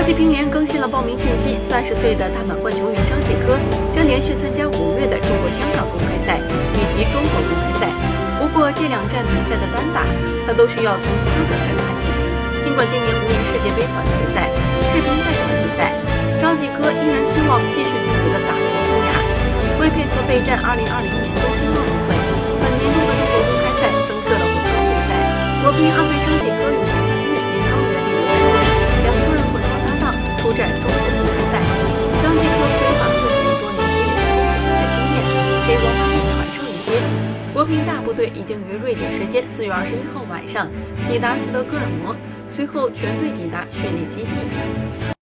国际乒联更新了报名信息，三十岁的大满贯球员张继科将连续参加五月的中国香港公开赛以及中国公开赛。不过这两站比赛的单打，他都需要从资格赛打起。尽管今年无缘世界杯团体赛、世乒赛团比赛，张继科依然希望继续自己的打球生涯。为配合备战2020年比赛。张继科可以把自己多年积累的中国比赛经验给王曼昱传授一些。国乒大部队已经于瑞典时间四月二十一号晚上抵达斯德哥尔摩，随后全队抵达训练基地。